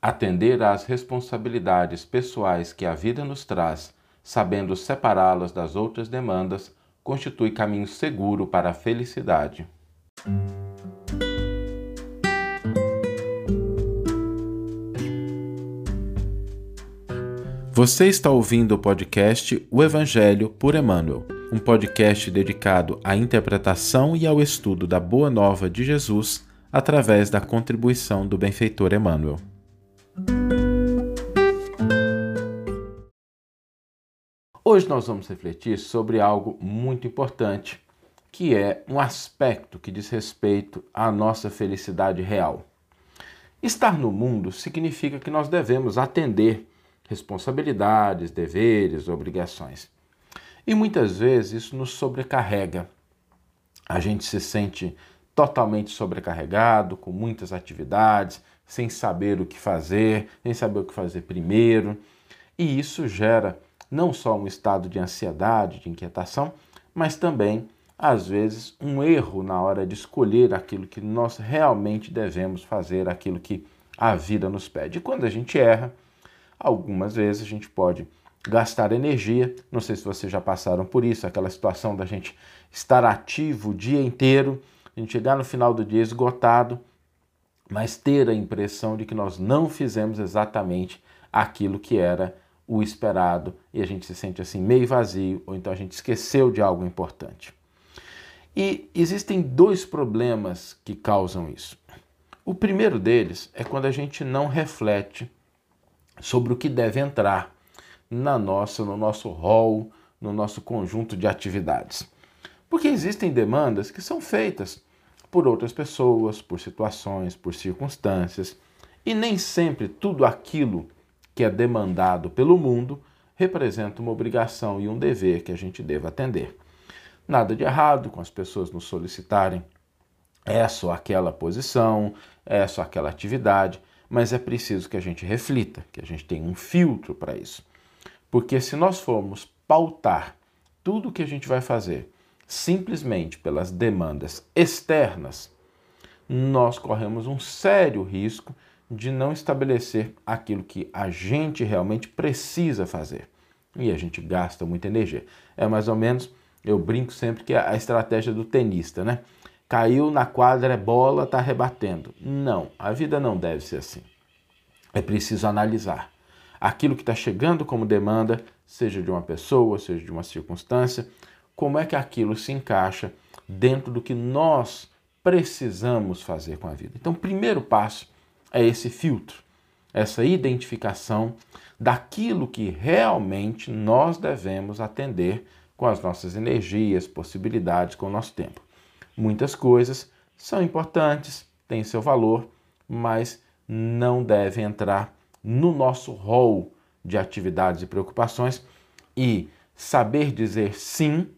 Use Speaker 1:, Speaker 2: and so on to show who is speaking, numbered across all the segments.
Speaker 1: Atender às responsabilidades pessoais que a vida nos traz, sabendo separá-las das outras demandas, constitui caminho seguro para a felicidade. Você está ouvindo o podcast O Evangelho por Emmanuel, um podcast dedicado à interpretação e ao estudo da Boa Nova de Jesus através da contribuição do benfeitor Emmanuel. Hoje nós vamos refletir sobre algo muito importante, que é um aspecto que diz respeito à nossa felicidade real. Estar no mundo significa que nós devemos atender responsabilidades, deveres, obrigações. E muitas vezes isso nos sobrecarrega. A gente se sente totalmente sobrecarregado, com muitas atividades, sem saber o que fazer, sem saber o que fazer primeiro. E isso gera não só um estado de ansiedade, de inquietação, mas também, às vezes, um erro na hora de escolher aquilo que nós realmente devemos fazer, aquilo que a vida nos pede. E quando a gente erra, algumas vezes a gente pode gastar energia. Não sei se vocês já passaram por isso, aquela situação da gente estar ativo o dia inteiro, a gente chegar no final do dia esgotado, mas ter a impressão de que nós não fizemos exatamente aquilo que era o esperado e a gente se sente assim meio vazio, ou então a gente esqueceu de algo importante. E existem dois problemas que causam isso. O primeiro deles é quando a gente não reflete sobre o que deve entrar na nossa, no nosso rol, no nosso conjunto de atividades. Porque existem demandas que são feitas por outras pessoas, por situações, por circunstâncias, e nem sempre tudo aquilo que é demandado pelo mundo representa uma obrigação e um dever que a gente deva atender. Nada de errado com as pessoas nos solicitarem essa ou aquela posição, essa ou aquela atividade, mas é preciso que a gente reflita, que a gente tenha um filtro para isso. Porque se nós formos pautar tudo o que a gente vai fazer simplesmente pelas demandas externas, nós corremos um sério risco de não estabelecer aquilo que a gente realmente precisa fazer. E a gente gasta muita energia. É mais ou menos, eu brinco sempre que é a estratégia do tenista, né? Caiu na quadra, é bola, está rebatendo. Não, a vida não deve ser assim. É preciso analisar aquilo que está chegando como demanda, seja de uma pessoa, seja de uma circunstância, como é que aquilo se encaixa dentro do que nós precisamos fazer com a vida. Então, primeiro passo é esse filtro, essa identificação daquilo que realmente nós devemos atender com as nossas energias, possibilidades, com o nosso tempo. Muitas coisas são importantes, têm seu valor, mas não devem entrar no nosso rol de atividades e preocupações e saber dizer sim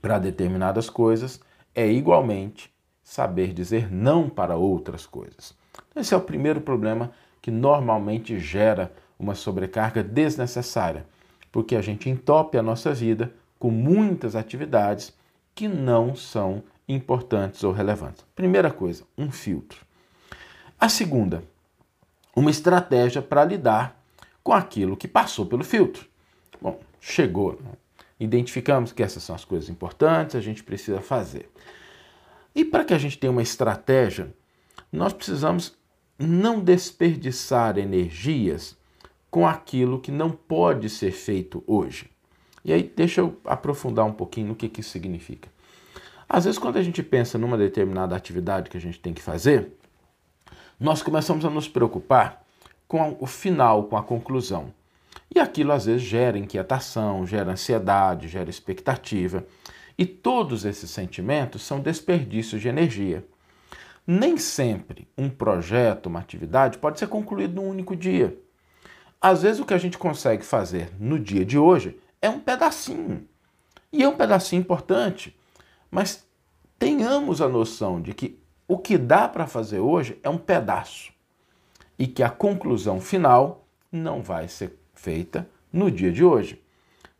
Speaker 1: para determinadas coisas é igualmente saber dizer não para outras coisas. Esse é o primeiro problema que normalmente gera uma sobrecarga desnecessária, porque a gente entope a nossa vida com muitas atividades que não são importantes ou relevantes. Primeira coisa, um filtro. A segunda, uma estratégia para lidar com aquilo que passou pelo filtro. Bom, chegou, né? identificamos que essas são as coisas importantes, a gente precisa fazer. E para que a gente tenha uma estratégia, nós precisamos não desperdiçar energias com aquilo que não pode ser feito hoje. E aí, deixa eu aprofundar um pouquinho no que, que isso significa. Às vezes, quando a gente pensa numa determinada atividade que a gente tem que fazer, nós começamos a nos preocupar com o final, com a conclusão. E aquilo às vezes gera inquietação, gera ansiedade, gera expectativa. E todos esses sentimentos são desperdícios de energia. Nem sempre um projeto, uma atividade pode ser concluído num único dia. Às vezes o que a gente consegue fazer no dia de hoje é um pedacinho. E é um pedacinho importante. Mas tenhamos a noção de que o que dá para fazer hoje é um pedaço e que a conclusão final não vai ser feita no dia de hoje.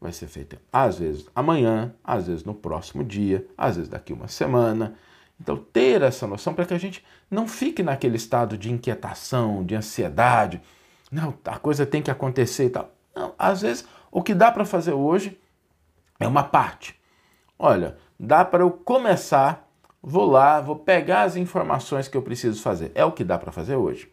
Speaker 1: Vai ser feita às vezes amanhã, às vezes no próximo dia, às vezes daqui uma semana. Então, ter essa noção para que a gente não fique naquele estado de inquietação, de ansiedade. Não, a coisa tem que acontecer e tal. Não, às vezes, o que dá para fazer hoje é uma parte. Olha, dá para eu começar, vou lá, vou pegar as informações que eu preciso fazer. É o que dá para fazer hoje.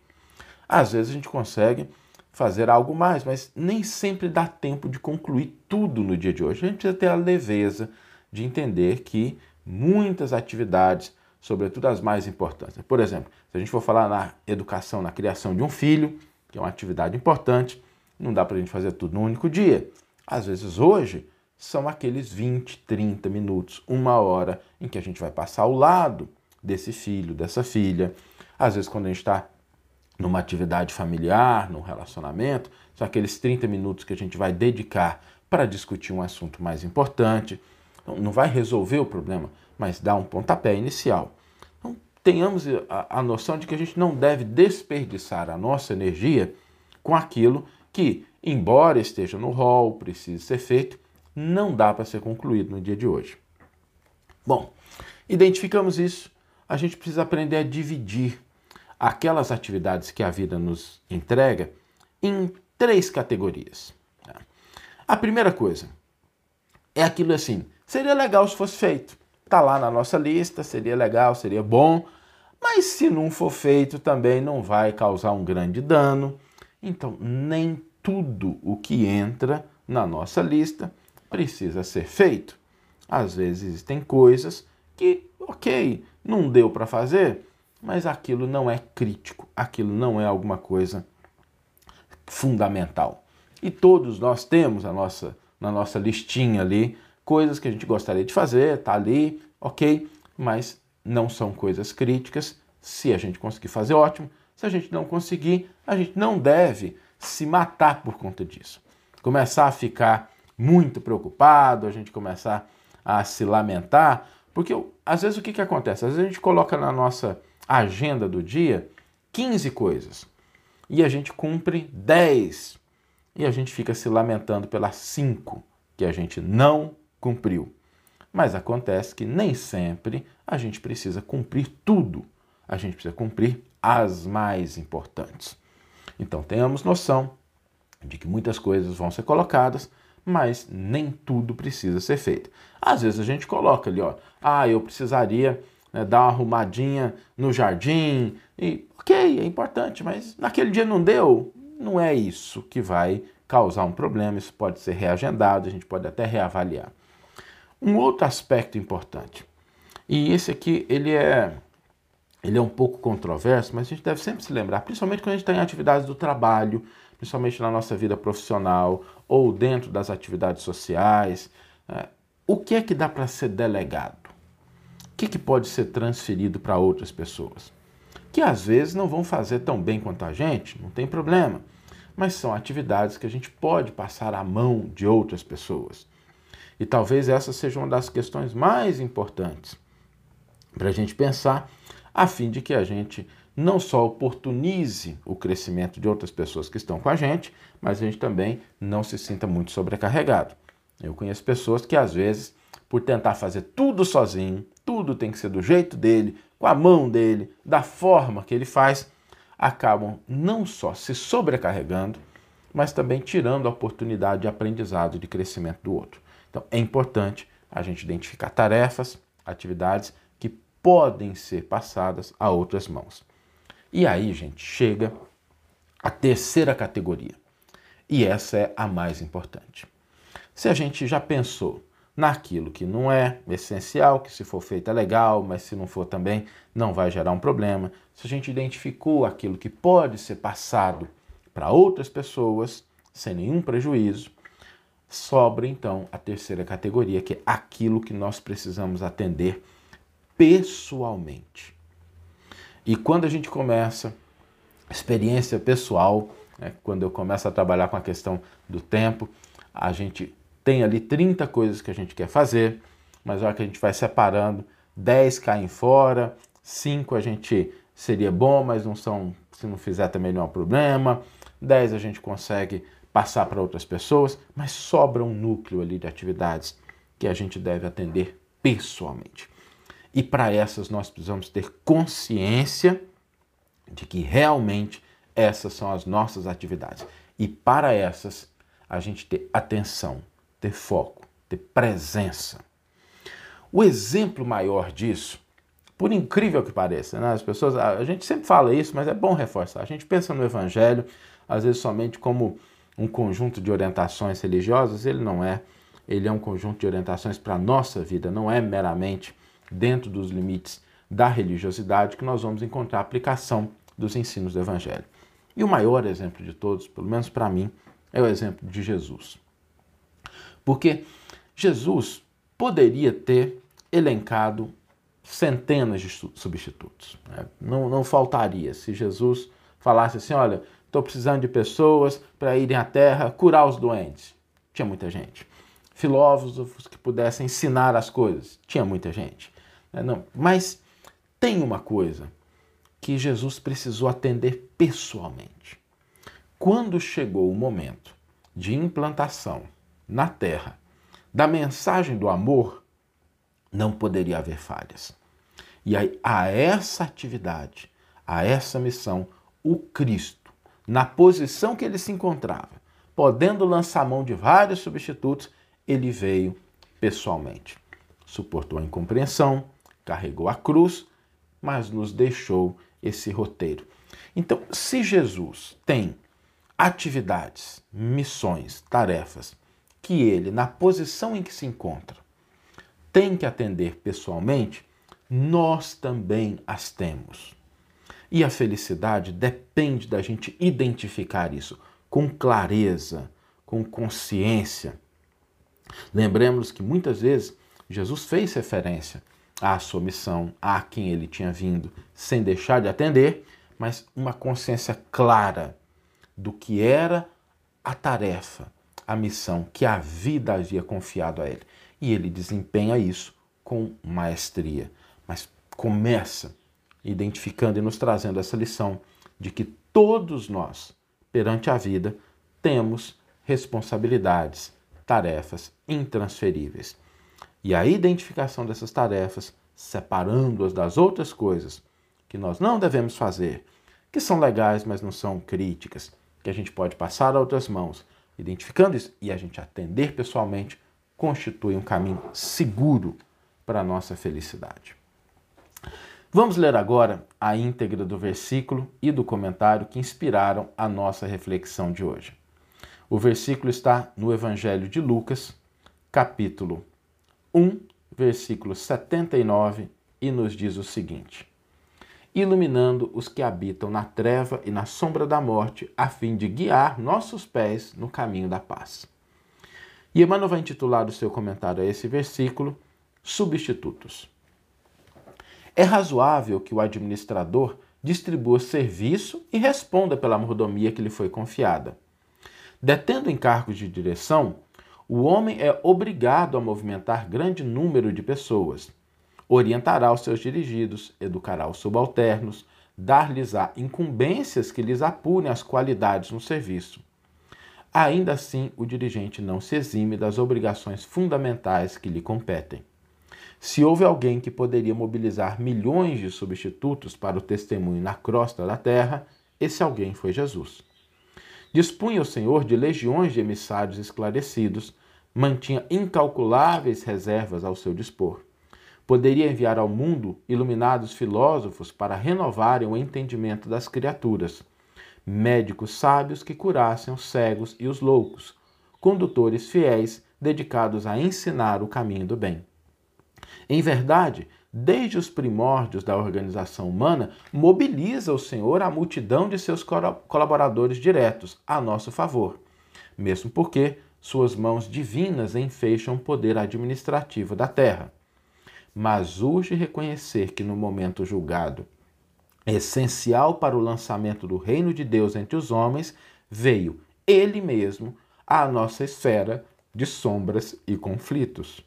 Speaker 1: Às vezes a gente consegue fazer algo mais, mas nem sempre dá tempo de concluir tudo no dia de hoje. A gente precisa ter a leveza de entender que muitas atividades, sobretudo as mais importantes. Por exemplo, se a gente for falar na educação, na criação de um filho, que é uma atividade importante, não dá para a gente fazer tudo num único dia. Às vezes hoje são aqueles 20, 30 minutos, uma hora em que a gente vai passar ao lado desse filho, dessa filha. Às vezes, quando a gente está numa atividade familiar, num relacionamento, são aqueles 30 minutos que a gente vai dedicar para discutir um assunto mais importante. Então, não vai resolver o problema, mas dá um pontapé inicial. Então, tenhamos a, a noção de que a gente não deve desperdiçar a nossa energia com aquilo que, embora esteja no rol, precise ser feito, não dá para ser concluído no dia de hoje. Bom, identificamos isso, a gente precisa aprender a dividir aquelas atividades que a vida nos entrega em três categorias. Tá? A primeira coisa é aquilo assim: seria legal se fosse feito. Está lá na nossa lista, seria legal, seria bom, mas se não for feito também não vai causar um grande dano. Então, nem tudo o que entra na nossa lista precisa ser feito. Às vezes existem coisas que, ok, não deu para fazer, mas aquilo não é crítico, aquilo não é alguma coisa fundamental. E todos nós temos a nossa, na nossa listinha ali coisas que a gente gostaria de fazer, tá ali, ok, mas não são coisas críticas. Se a gente conseguir fazer, ótimo. Se a gente não conseguir, a gente não deve se matar por conta disso. Começar a ficar muito preocupado, a gente começar a se lamentar, porque às vezes o que, que acontece? Às vezes a gente coloca na nossa agenda do dia 15 coisas e a gente cumpre 10 e a gente fica se lamentando pelas 5 que a gente não cumpriu. Mas acontece que nem sempre a gente precisa cumprir tudo, a gente precisa cumprir as mais importantes. Então tenhamos noção de que muitas coisas vão ser colocadas, mas nem tudo precisa ser feito. Às vezes a gente coloca ali, ó, ah, eu precisaria né, dar uma arrumadinha no jardim. E ok, é importante, mas naquele dia não deu. Não é isso que vai causar um problema. Isso pode ser reagendado, a gente pode até reavaliar. Um outro aspecto importante, e esse aqui ele é, ele é um pouco controverso, mas a gente deve sempre se lembrar, principalmente quando a gente está em atividades do trabalho, principalmente na nossa vida profissional ou dentro das atividades sociais. É, o que é que dá para ser delegado? que, que pode ser transferido para outras pessoas? Que às vezes não vão fazer tão bem quanto a gente, não tem problema, mas são atividades que a gente pode passar à mão de outras pessoas. E talvez essa seja uma das questões mais importantes para a gente pensar, a fim de que a gente não só oportunize o crescimento de outras pessoas que estão com a gente, mas a gente também não se sinta muito sobrecarregado. Eu conheço pessoas que às vezes, por tentar fazer tudo sozinho, tudo tem que ser do jeito dele, com a mão dele, da forma que ele faz, acabam não só se sobrecarregando, mas também tirando a oportunidade de aprendizado e de crescimento do outro. Então é importante a gente identificar tarefas, atividades que podem ser passadas a outras mãos. E aí, gente, chega a terceira categoria. E essa é a mais importante. Se a gente já pensou naquilo que não é essencial, que se for feito é legal, mas se não for também não vai gerar um problema. Se a gente identificou aquilo que pode ser passado para outras pessoas sem nenhum prejuízo, sobra então a terceira categoria, que é aquilo que nós precisamos atender pessoalmente. E quando a gente começa experiência pessoal, né, quando eu começo a trabalhar com a questão do tempo, a gente tem ali 30 coisas que a gente quer fazer, mas a hora que a gente vai separando, 10 caem fora, 5 a gente seria bom, mas não são, se não fizer também não é um problema, 10 a gente consegue passar para outras pessoas, mas sobra um núcleo ali de atividades que a gente deve atender pessoalmente. E para essas nós precisamos ter consciência de que realmente essas são as nossas atividades. E para essas a gente ter atenção, ter foco, ter presença. O exemplo maior disso, por incrível que pareça, né? as pessoas, a gente sempre fala isso, mas é bom reforçar. A gente pensa no Evangelho, às vezes somente como um conjunto de orientações religiosas, ele não é. Ele é um conjunto de orientações para a nossa vida, não é meramente dentro dos limites da religiosidade que nós vamos encontrar a aplicação dos ensinos do Evangelho. E o maior exemplo de todos, pelo menos para mim, é o exemplo de Jesus. Porque Jesus poderia ter elencado centenas de substitutos. Né? Não, não faltaria se Jesus falasse assim: olha, estou precisando de pessoas para irem à terra curar os doentes. Tinha muita gente. Filósofos que pudessem ensinar as coisas. Tinha muita gente. Né? Não, mas tem uma coisa que Jesus precisou atender pessoalmente. Quando chegou o momento de implantação na terra da mensagem do amor, não poderia haver falhas. E aí, a essa atividade, a essa missão, o Cristo, na posição que ele se encontrava, podendo lançar mão de vários substitutos, ele veio pessoalmente. Suportou a incompreensão, carregou a cruz, mas nos deixou esse roteiro. Então, se Jesus tem atividades, missões, tarefas que ele, na posição em que se encontra, tem que atender pessoalmente, nós também as temos. E a felicidade depende da gente identificar isso com clareza, com consciência. Lembremos que muitas vezes Jesus fez referência à sua missão, a quem ele tinha vindo, sem deixar de atender, mas uma consciência clara do que era a tarefa, a missão que a vida havia confiado a ele. E ele desempenha isso com maestria. Mas começa identificando e nos trazendo essa lição de que todos nós, perante a vida, temos responsabilidades, tarefas intransferíveis. E a identificação dessas tarefas, separando-as das outras coisas que nós não devemos fazer, que são legais, mas não são críticas, que a gente pode passar a outras mãos, identificando isso e a gente atender pessoalmente, constitui um caminho seguro para a nossa felicidade. Vamos ler agora a íntegra do versículo e do comentário que inspiraram a nossa reflexão de hoje. O versículo está no Evangelho de Lucas, capítulo 1, versículo 79, e nos diz o seguinte: iluminando os que habitam na treva e na sombra da morte, a fim de guiar nossos pés no caminho da paz. E Emmanuel vai intitular o seu comentário a esse versículo Substitutos. É razoável que o administrador distribua serviço e responda pela mordomia que lhe foi confiada. Detendo encargos de direção, o homem é obrigado a movimentar grande número de pessoas orientará os seus dirigidos, educará os subalternos, dar-lhes-á incumbências que lhes apurem as qualidades no serviço. Ainda assim, o dirigente não se exime das obrigações fundamentais que lhe competem. Se houve alguém que poderia mobilizar milhões de substitutos para o testemunho na crosta da terra, esse alguém foi Jesus. Dispunha o Senhor de legiões de emissários esclarecidos, mantinha incalculáveis reservas ao seu dispor poderia enviar ao mundo iluminados filósofos para renovarem o entendimento das criaturas, médicos sábios que curassem os cegos e os loucos, condutores fiéis dedicados a ensinar o caminho do bem. Em verdade, desde os primórdios da organização humana, mobiliza o Senhor a multidão de seus colaboradores diretos a nosso favor, mesmo porque suas mãos divinas enfeixam o poder administrativo da terra mas urge reconhecer que no momento julgado essencial para o lançamento do reino de Deus entre os homens, veio ele mesmo à nossa esfera de sombras e conflitos.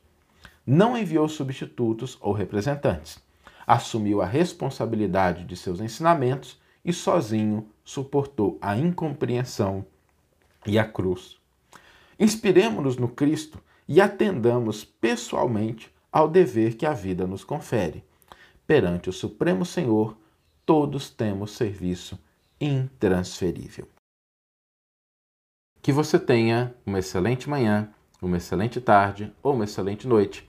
Speaker 1: Não enviou substitutos ou representantes. Assumiu a responsabilidade de seus ensinamentos e sozinho suportou a incompreensão e a cruz. Inspiremos-nos no Cristo e atendamos pessoalmente ao dever que a vida nos confere. perante o Supremo Senhor, todos temos serviço intransferível. Que você tenha uma excelente manhã, uma excelente tarde ou uma excelente noite